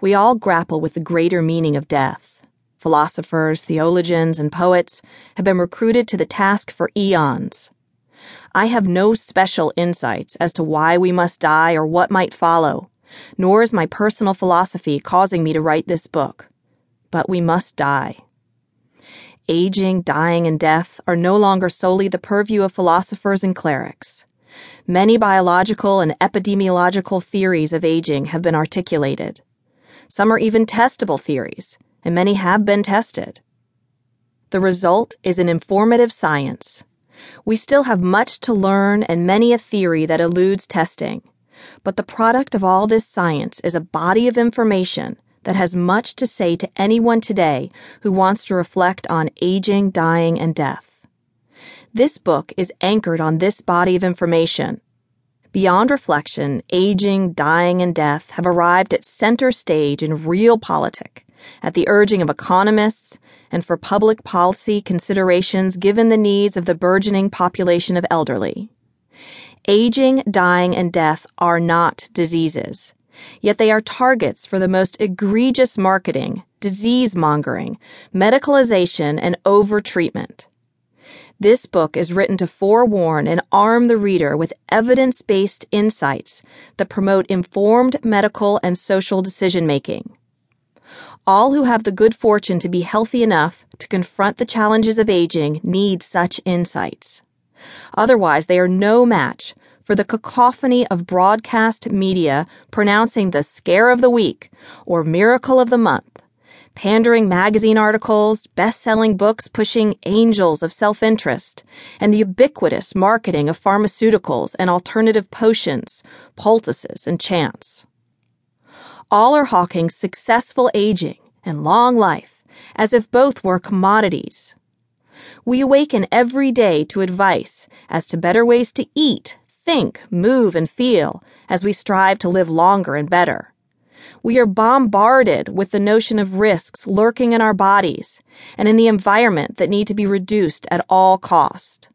We all grapple with the greater meaning of death. Philosophers, theologians, and poets have been recruited to the task for eons. I have no special insights as to why we must die or what might follow, nor is my personal philosophy causing me to write this book. But we must die. Aging, dying, and death are no longer solely the purview of philosophers and clerics. Many biological and epidemiological theories of aging have been articulated. Some are even testable theories, and many have been tested. The result is an informative science. We still have much to learn and many a theory that eludes testing, but the product of all this science is a body of information that has much to say to anyone today who wants to reflect on aging, dying, and death. This book is anchored on this body of information. Beyond reflection, aging, dying, and death have arrived at center stage in realpolitik, at the urging of economists, and for public policy considerations given the needs of the burgeoning population of elderly. Aging, dying, and death are not diseases, yet they are targets for the most egregious marketing, disease mongering, medicalization, and overtreatment. This book is written to forewarn and arm the reader with evidence based insights that promote informed medical and social decision making. All who have the good fortune to be healthy enough to confront the challenges of aging need such insights. Otherwise, they are no match for the cacophony of broadcast media pronouncing the scare of the week or miracle of the month pandering magazine articles, best selling books pushing angels of self interest, and the ubiquitous marketing of pharmaceuticals and alternative potions, poultices, and chants. All are hawking successful aging and long life as if both were commodities. We awaken every day to advice as to better ways to eat, think, move, and feel as we strive to live longer and better. We are bombarded with the notion of risks lurking in our bodies and in the environment that need to be reduced at all cost.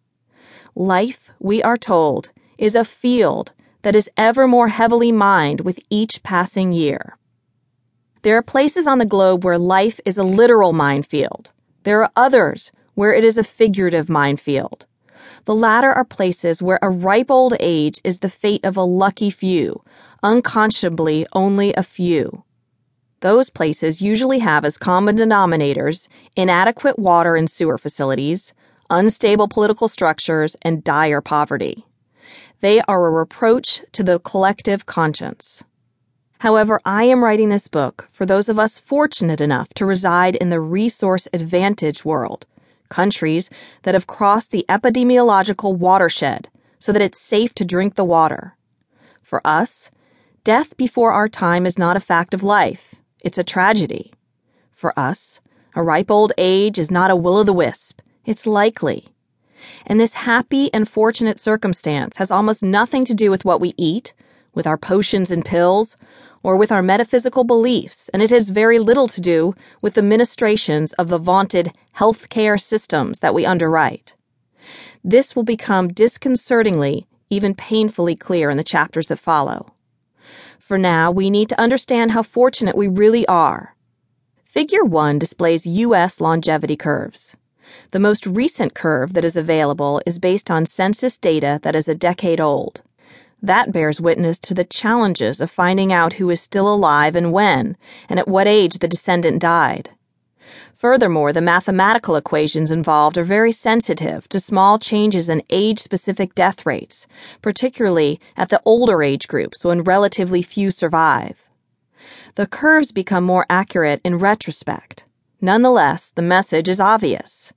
Life, we are told, is a field that is ever more heavily mined with each passing year. There are places on the globe where life is a literal minefield. There are others where it is a figurative minefield. The latter are places where a ripe old age is the fate of a lucky few, unconscionably only a few. Those places usually have as common denominators inadequate water and sewer facilities, unstable political structures, and dire poverty. They are a reproach to the collective conscience. However, I am writing this book for those of us fortunate enough to reside in the resource advantage world, countries that have crossed the epidemiological watershed so that it's safe to drink the water. For us, death before our time is not a fact of life, it's a tragedy. For us, a ripe old age is not a will o' the wisp, it's likely. And this happy and fortunate circumstance has almost nothing to do with what we eat, with our potions and pills, or with our metaphysical beliefs, and it has very little to do with the ministrations of the vaunted health care systems that we underwrite. This will become disconcertingly, even painfully clear in the chapters that follow. For now, we need to understand how fortunate we really are. Figure 1 displays U.S. longevity curves. The most recent curve that is available is based on census data that is a decade old. That bears witness to the challenges of finding out who is still alive and when, and at what age the descendant died. Furthermore, the mathematical equations involved are very sensitive to small changes in age specific death rates, particularly at the older age groups when relatively few survive. The curves become more accurate in retrospect. Nonetheless, the message is obvious.